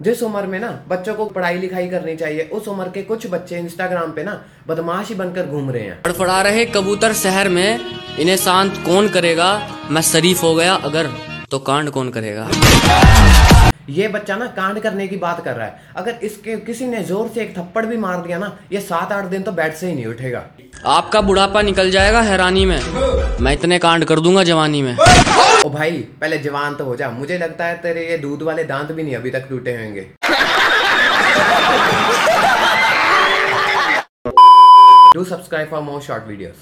जिस उम्र में ना बच्चों को पढ़ाई लिखाई करनी चाहिए उस उम्र के कुछ बच्चे इंस्टाग्राम पे ना बदमाश ही बनकर घूम रहे हैं। फड़फड़ा रहे कबूतर शहर में इन्हें शांत कौन करेगा? मैं शरीफ हो गया अगर तो कांड कौन करेगा? ये बच्चा ना कांड करने की बात कर रहा है। अगर इसके किसी ने ज़ोर से एक थप्पड़ भी मार दिया ना ये सात आठ दिन तो बेड से ही नहीं उठेगा। आपका बुढ़ापा निकल जाएगा हैरानी में। मैं इतने कांड कर दूँगा जवानी में। ओ भाई, पहले जवान तो हो जा। मुझे लगता है तेरे ये दूध वाले दांत भी नहीं अभी तक टूटे होंगे। Do subscribe for more short videos